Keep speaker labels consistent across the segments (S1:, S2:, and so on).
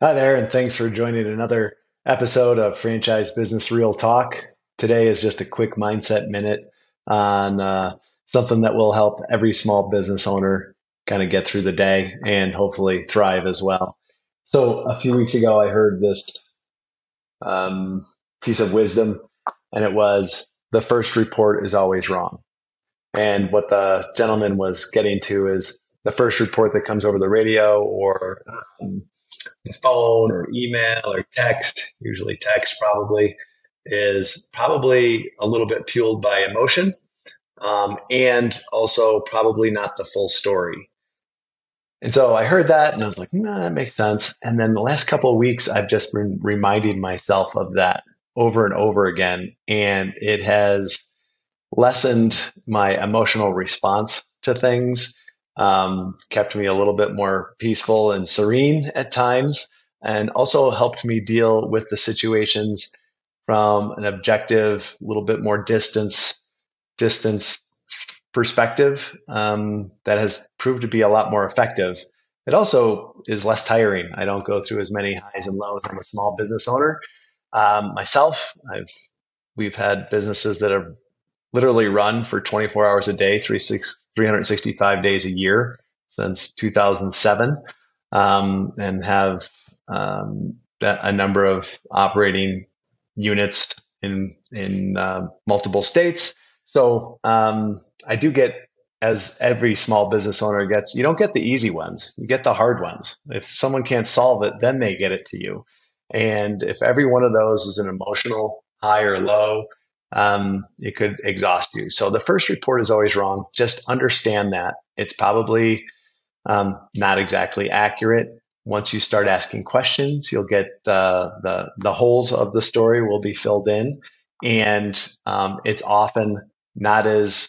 S1: Hi there, and thanks for joining another episode of Franchise Business Real Talk. Today is just a quick mindset minute on uh, something that will help every small business owner kind of get through the day and hopefully thrive as well. So, a few weeks ago, I heard this um, piece of wisdom, and it was the first report is always wrong. And what the gentleman was getting to is the first report that comes over the radio or um, phone or email or text, usually text probably, is probably a little bit fueled by emotion um, and also probably not the full story. And so I heard that and I was like, nah, that makes sense. And then the last couple of weeks, I've just been reminding myself of that over and over again. And it has lessened my emotional response to things um, kept me a little bit more peaceful and serene at times, and also helped me deal with the situations from an objective, a little bit more distance distance perspective um, that has proved to be a lot more effective. It also is less tiring. I don't go through as many highs and lows. I'm a small business owner um, myself. I've we've had businesses that have literally run for 24 hours a day, 365 days a year since 2007, um, and have um, a number of operating units in in uh, multiple states. So um, I do get, as every small business owner gets, you don't get the easy ones. You get the hard ones. If someone can't solve it, then they get it to you. And if every one of those is an emotional high or low, um, it could exhaust you. So the first report is always wrong. Just understand that it's probably um, not exactly accurate. Once you start asking questions, you'll get uh, the the holes of the story will be filled in, and um, it's often not as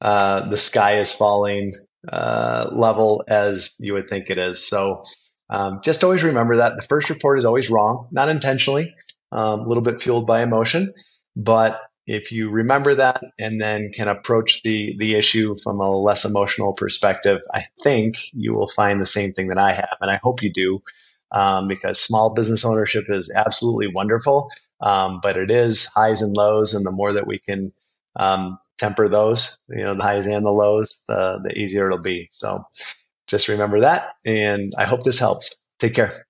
S1: uh, the sky is falling uh, level as you would think it is. So um, just always remember that the first report is always wrong, not intentionally, um, a little bit fueled by emotion, but if you remember that and then can approach the the issue from a less emotional perspective, I think you will find the same thing that I have, and I hope you do, um, because small business ownership is absolutely wonderful, um, but it is highs and lows, and the more that we can um, temper those, you know, the highs and the lows, the the easier it'll be. So just remember that, and I hope this helps. Take care.